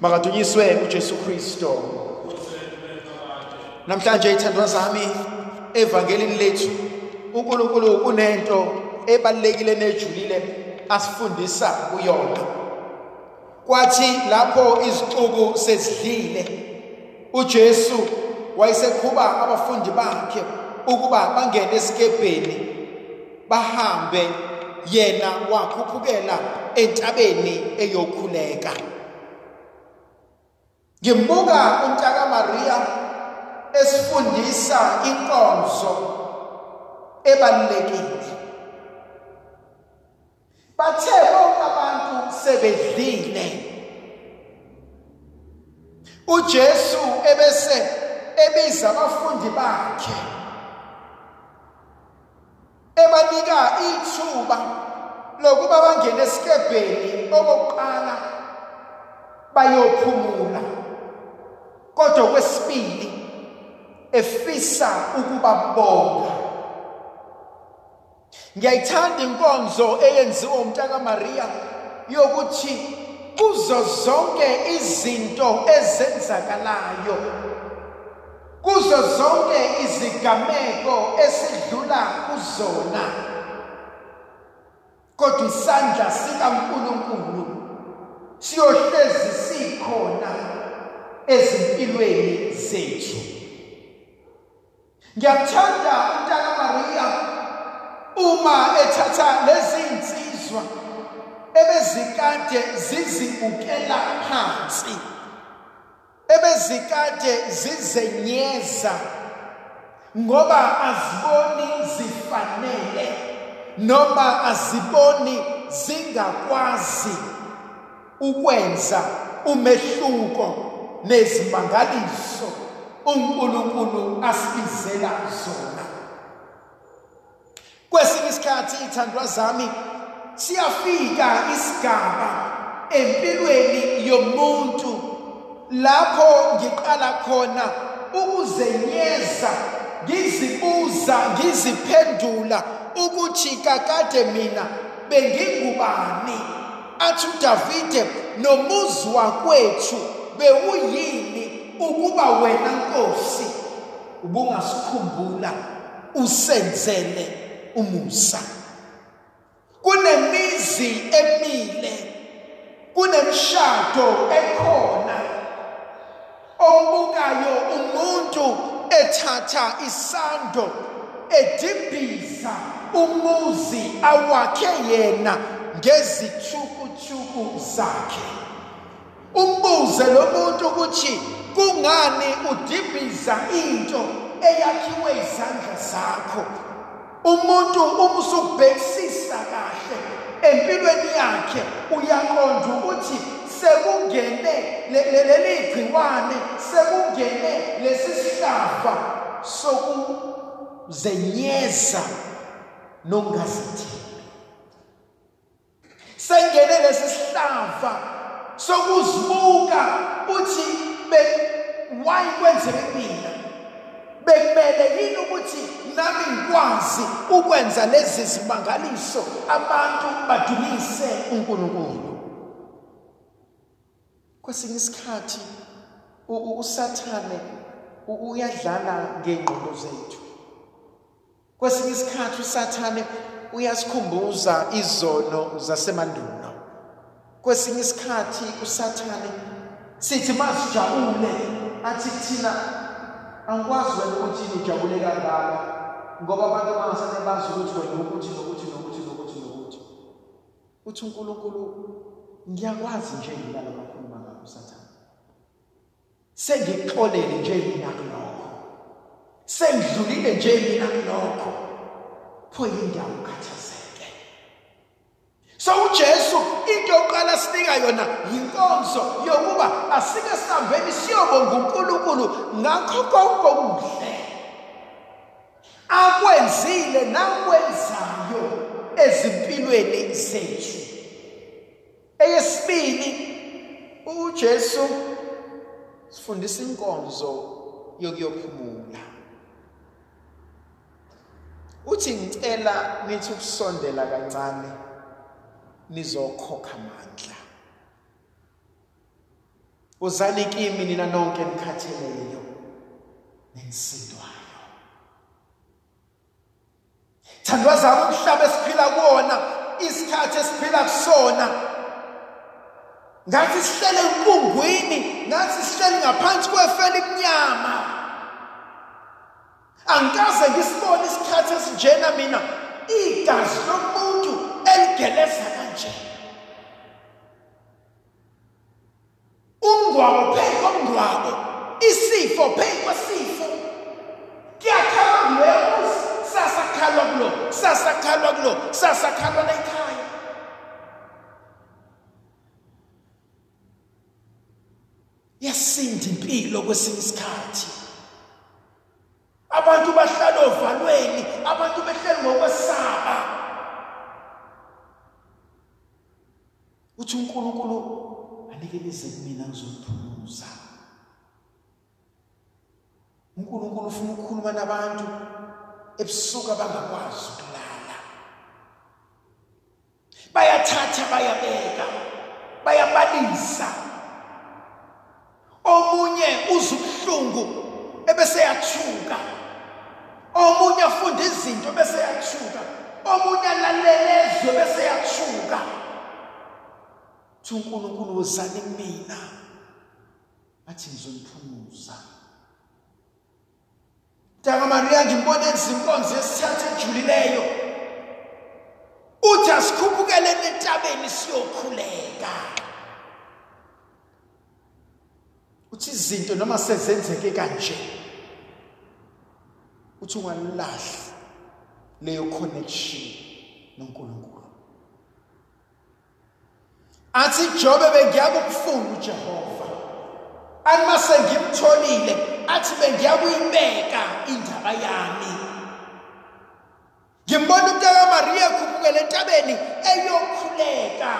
Makadunyiswe uJesu Kristo. Namhlanje ithandwa zami evangelini lethu uNkulunkulu kunento ebalekile nejulile asifundisa kuyona. Kwathi lapho izixuku sezidlile uJesu wayesekhuba abafundi bakhe ukuba bangene esikebheni bahambe yena wakhuphukela entabeni eyokhuleka ngimbuka untaka Maria esifundisa inkonzo ebalulekile. Bathe bonke abantu sebedlile. uJesu ebese ebiza abafundi bakhe ebanika ithuba lokuba bangene esikebheni okokuqala bayophumula. Kodwa kwesibili efisa ukubabonga ngiyayithanda inkonzo eyenziwa umntaka Maria yokuthi kuzo zonke izinto ezenzakalayo kuzo zonke izigameko esidlula kuzona. Kodwa isandla sikaNkuluNkulu siyohlezi sikhona. Ezimpilweni zethu. Ngiyathanda untaka Maria uma ethatha lezi insizwa ebezikade zizibukela phansi ebezikade zizenyeza ngoba aziboni zifanele noma aziboni zingakwazi ukwenza umehluko. Nezimangaliso uNkulunkulu asibizela zona. Kwesinye isikhathi ithandwa zami siyafika isigaba empilweni yomuntu lapho ngiqala khona ukuzenyeza ngizibuza ngiziphendula ukuthi kakade mina bengingubani. Athi uDavide nomuzi wakwethu bewuyini ukuba wena Nkosi ubungasikhumbula usenzele umusa? Kunemizi emile kunemshado ekhona ombukayo umuntu ethatha isando edimbiza umuzi awakhe yena ngezithukuthuku zakhe. Umbuze lo muntu ukuthi kungani udimbiza into eyakhiwe izandla zakho? Umuntu umusubhekisisa kahle empilweni yakhe uyaqonda ukuthi sekungene leli gciwane sekungene lesi sihlava sokuzenyeza nokungazithembi. Sengene lesi sihlava sokuzibuka uthi why kwenzeke mina bekumele yini ukuthi nami ngikwazi ukwenza lezi zimangaliso abantu badumise uNkulunkulu kwesinye isikhathi usathane uyadlala ngengqondo zethu kwesinye isikhathi usathane uyasikhumbuza izono zasemandulo kwesinye isikhathi usathane sithi masijabule athi thina angikwazi wena ukuthi ujabule kangaka? Ngoba abantu abangasane bazi ukuthi wena ukuthi nokuthi nokuthi nokuthi nokuthi. Uthi uNkulunkulu ngiyakwazi nje yina labakhuluma ngabo sathana sengixolele nje yina kulokho. Sengidlulile nje mina kulokho. Pho yindawo ukhathazeke so uJesu into sinika yona yinkonzo yokuba asike sihambeni siyobonga uNkulunkulu ngakho konke okuhle. Akwenzile nakwenzayo ezimpilweni zethu. Eyesibili uJesu sifundisa inkonzo yokuyophumula. Uthi ngicela nithi ukusondela kancane nizokhokha amandla. Uzani kimi nina nonke nikhatheleyo nensidwayo thandwa zami umhlaba esiphila kuwona isikhathi esiphila kusona. Ngathi sihlele enkungwini ngathi sihleli ngaphansi kwefeni emnyama. Angikaze ngisibone isikhathi esinjena mina. Igazi lomuntu eligeleza kanje. Umngwabo phezu komngwabo isifo phezu kwesifo kuyakhalwa kuleyo sasakhalwa kulo sasakhalwa kulo sasakhalwa la ekhaya yasinda impilo kwesinye isikhathi anikelize kumina ngizophumuza uNkulunkulu ufuna ukukhuluma nabantu ebusuku abangakwazi ukulala. Bayathatha bayabeka bayabalisa. Omunye uzubuhlungu ebese yathuka. Omunye afunda izinto bese yathuka. Omunye alalelezwe bese yathuka. Thi uNkulunkulu wozani mina athi ngizoniphumuza Ntaka Maria ngimbone izinkonzo yesithathu ejulileyo. Uthi asikhuphukele entabeni siyokhuleka. Uthi izinto noma sezenzeke kanje. Uthi ungalilahli leyo connection noNkulunkulu. Athi Jobe bengiyabe ukufuna uJehova animase ngimtholile athi bengiyakuyibeka indaba yami. Ngimbona umntaka Maria ekhuphukele entabeni eyokhuleka.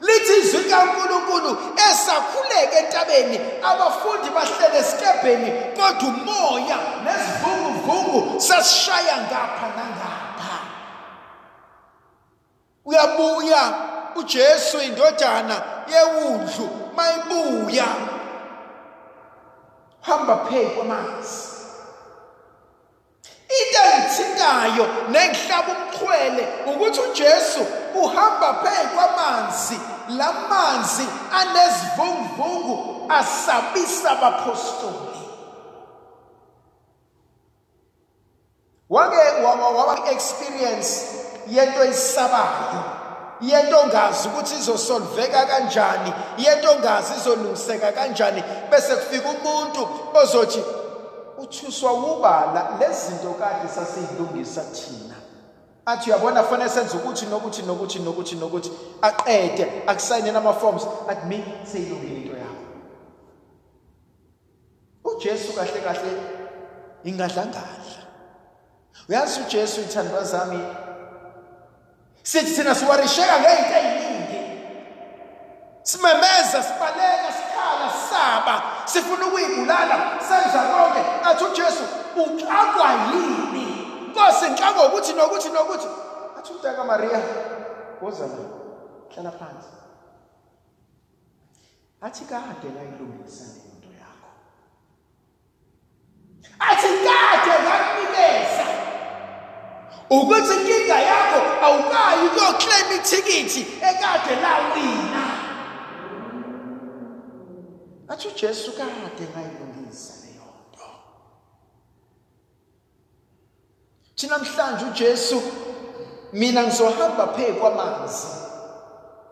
Lithi izwi kaNkuluNkulu esakhuleka entabeni abafundi bahlele esikebheni kodwa umoya nesivunguvungu sasishaya ngapha nangapha. Uyabuya. uJesu indodana yewundlu mayibuya. Hamba phezu kwamanzi. Into engithintayo nengihlaba umxhwele ukuthi uJesu uhamba phezu kwamanzi. Lamanzi anezivunguvungu asabisa abapostoli wake waba experience yento eyisabayo. Yento ongazi ukuthi izosolveka kanjani yento ongazi izolungiseka kanjani bese kufika umuntu ozothi uthuswa ubala lezinto kade sasiyilungisa thina. Athi uyabona fanele senze ukuthi nokuthi nokuthi nokuthi nokuthi aqede akusayine nama forms athi mi seyilungile into yakho. uJesu kahle kahle ingadlangadla uyazi uJesu ithandwa zami sithi thina siwarisheka ngezinto eziningi simemeza sibaleka sikhala saba. Sifuna ukuyibulala senza konke athi uJesu uxakwa yini Nkosi ngixaka ukuthi nokuthi nokuthi athi umntaka Maria. Woza la hlala phansi athi kade ngayilungisa lento yakho athi kade ngakunikeza ukuthi inkinga yakho awukayi ukuyoclaim ithikithi ekade lawina. Athi uJesu kade ngayilungisa leyo nto. Thina namhlanje uJesu mina ngizohamba phezu kwamanzi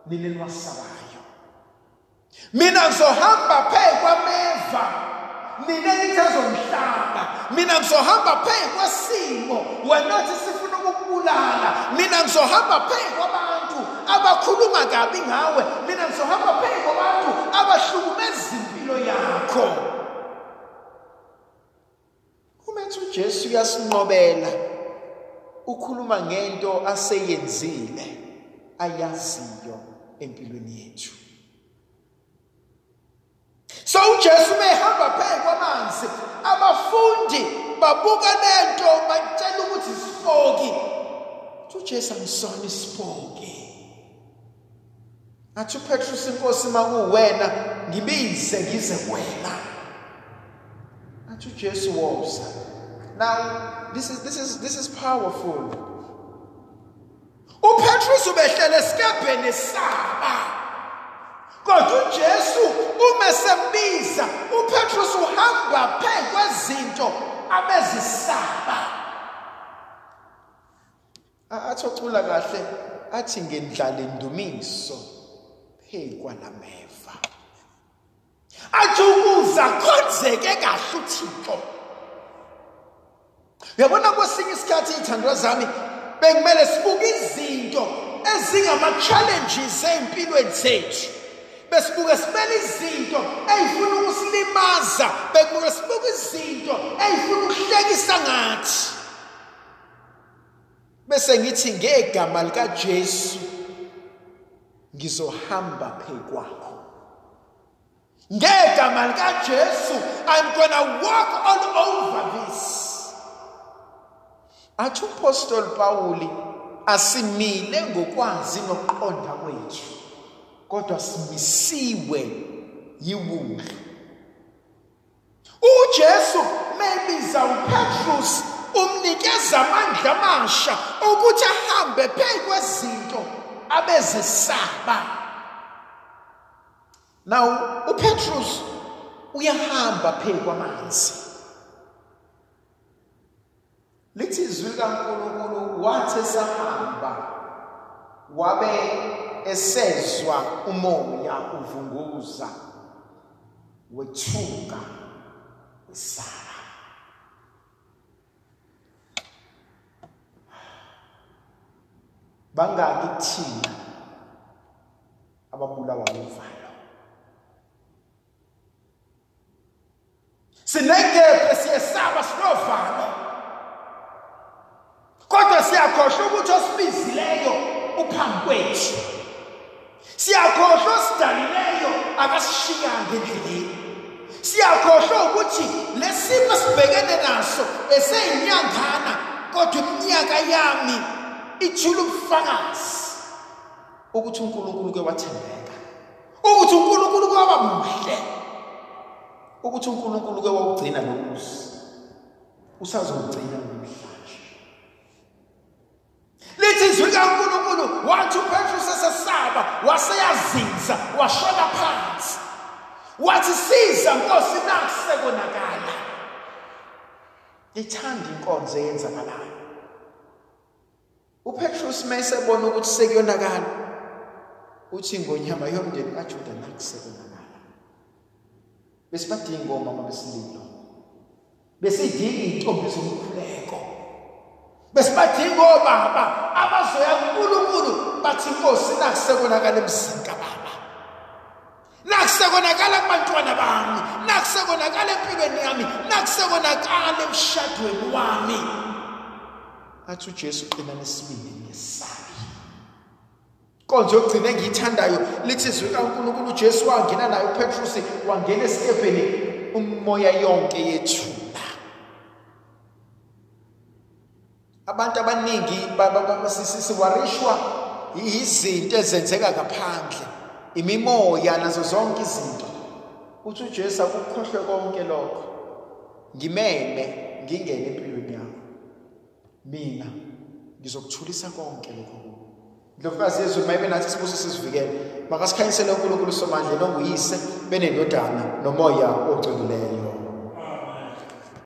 nini niwasabayo mina ngizohamba phezu kwameva nina nithi azomhlaba? Mina ngizohamba phezu kwesimo wena uthi ukukubulala mina ngizohamba phezu kwabantu abakhuluma kabi ngawe. Mina ngizohamba phezu kwabantu abahlukumeza impilo yakho. Umethi uJesu uyasinqobela ukhuluma ngento aseyenzile ayaziyo empilweni yethu. So uJesu mehamba phezu kwamanzi abafundi babuka lento batshela ukuthi sifoki. uJesu angisona isifoki athi uPetrus inkosi makuwena ngibize ngize kuwena athi uJesu woza now this is this is this is powerful. Oh, uPetrus ubehlele esikebheni saba kodwa uJesu uma oh, sembiza uPetrus uhamba phezu kwezinto abezisaba athi ocula kahle athi ngendlala indumiso phezu kwalameva athi ukuza khonzeke kahle uThixo. Yabona kwesinye isikhathi ithandwa zami bekumele sibuke izinto ezingama-challenges ey'mpilweni zethu. Besibuke sibele izinto ey'funa ukusilimaza bekubuke sibuke izinto ey'funa ukuhlekisa ngathi. Bese ngithi ngegama likaJesu ngizohamba phezu kwakho. Ngegama likaJesu i'm going to walk all over this. Athi uPostoli Pawuli asimile ngokwazi nokuqonda kwethu kodwa simisiwe yiwundlu uJesu mebiza uPetrus umnikeza amandla amasha ukuthi ahambe phezu kwezinto abezisaba now uPetrus uyahamba phezu kwamanzi. Lithi izwi kaNkulunkulu wathi esahamba wabe esezwa umoya uvunguza wethuka wesara bangaki thina ababulawa uvalo sinekephe siyesaba sinovalo. Kodwa siyakhohlwa ukuthi osibizileyo uphambi kwethu. Siyakhohlwa osidalileyo akasishiyanga endleleni siyakhohlwa ukuthi lesimo sibhekene naso eseyinyangana kodwa iminyaka yami ithula ubufakazi ukuthi uNkulunkulu ke wathembeka ukuthi uNkulunkulu ke waba muhle ukuthi uNkulunkulu ke wawugcina lokuzi usazogcina nomhla lithi izwi kaNkulunkulu wathi uPetrus esesaba waseyazinza washona phansi wathi siza Nkosi nakusekonakala ithanda inkonzo eyenzakalayo uPetrus mayesebona ukuthi sekuyonakala. Uthi ngonyama yomndeni kaJuda nakusekonakala besibadinga ingoma mabesililo besidinga intombi zomkhuleko. Besibadinga obaba abazoya kuNkulunkulu bathi inkosi nakusekonakala emzini baba nakusekonakala kubantwana bami. Nakusekonakala empilweni yami. Nakusekonakala emshadweni wami. Athi uJesu qina nesibindi ngesabi konzo yokugcina engiyithandayo lithi izwi kaNkulunkulu uJesu wangena naye uPetrus wangena esikepeni umoya yonke yethu abantu abaningi siwarishwa izinto ezenzeka ngaphandle imimoya nazo zonke izinto. Uthi uJesu akukhohlwe konke lokho. Ngimeme ngingene empilweni. yakho mina ngizokuthulisa konke lokho ndlovukazi yezulu mayibe nathi sibuso sizivikele makasikhanyisele uNkulunkulu somandla nonguyise benendodana nomoya ogcweleyo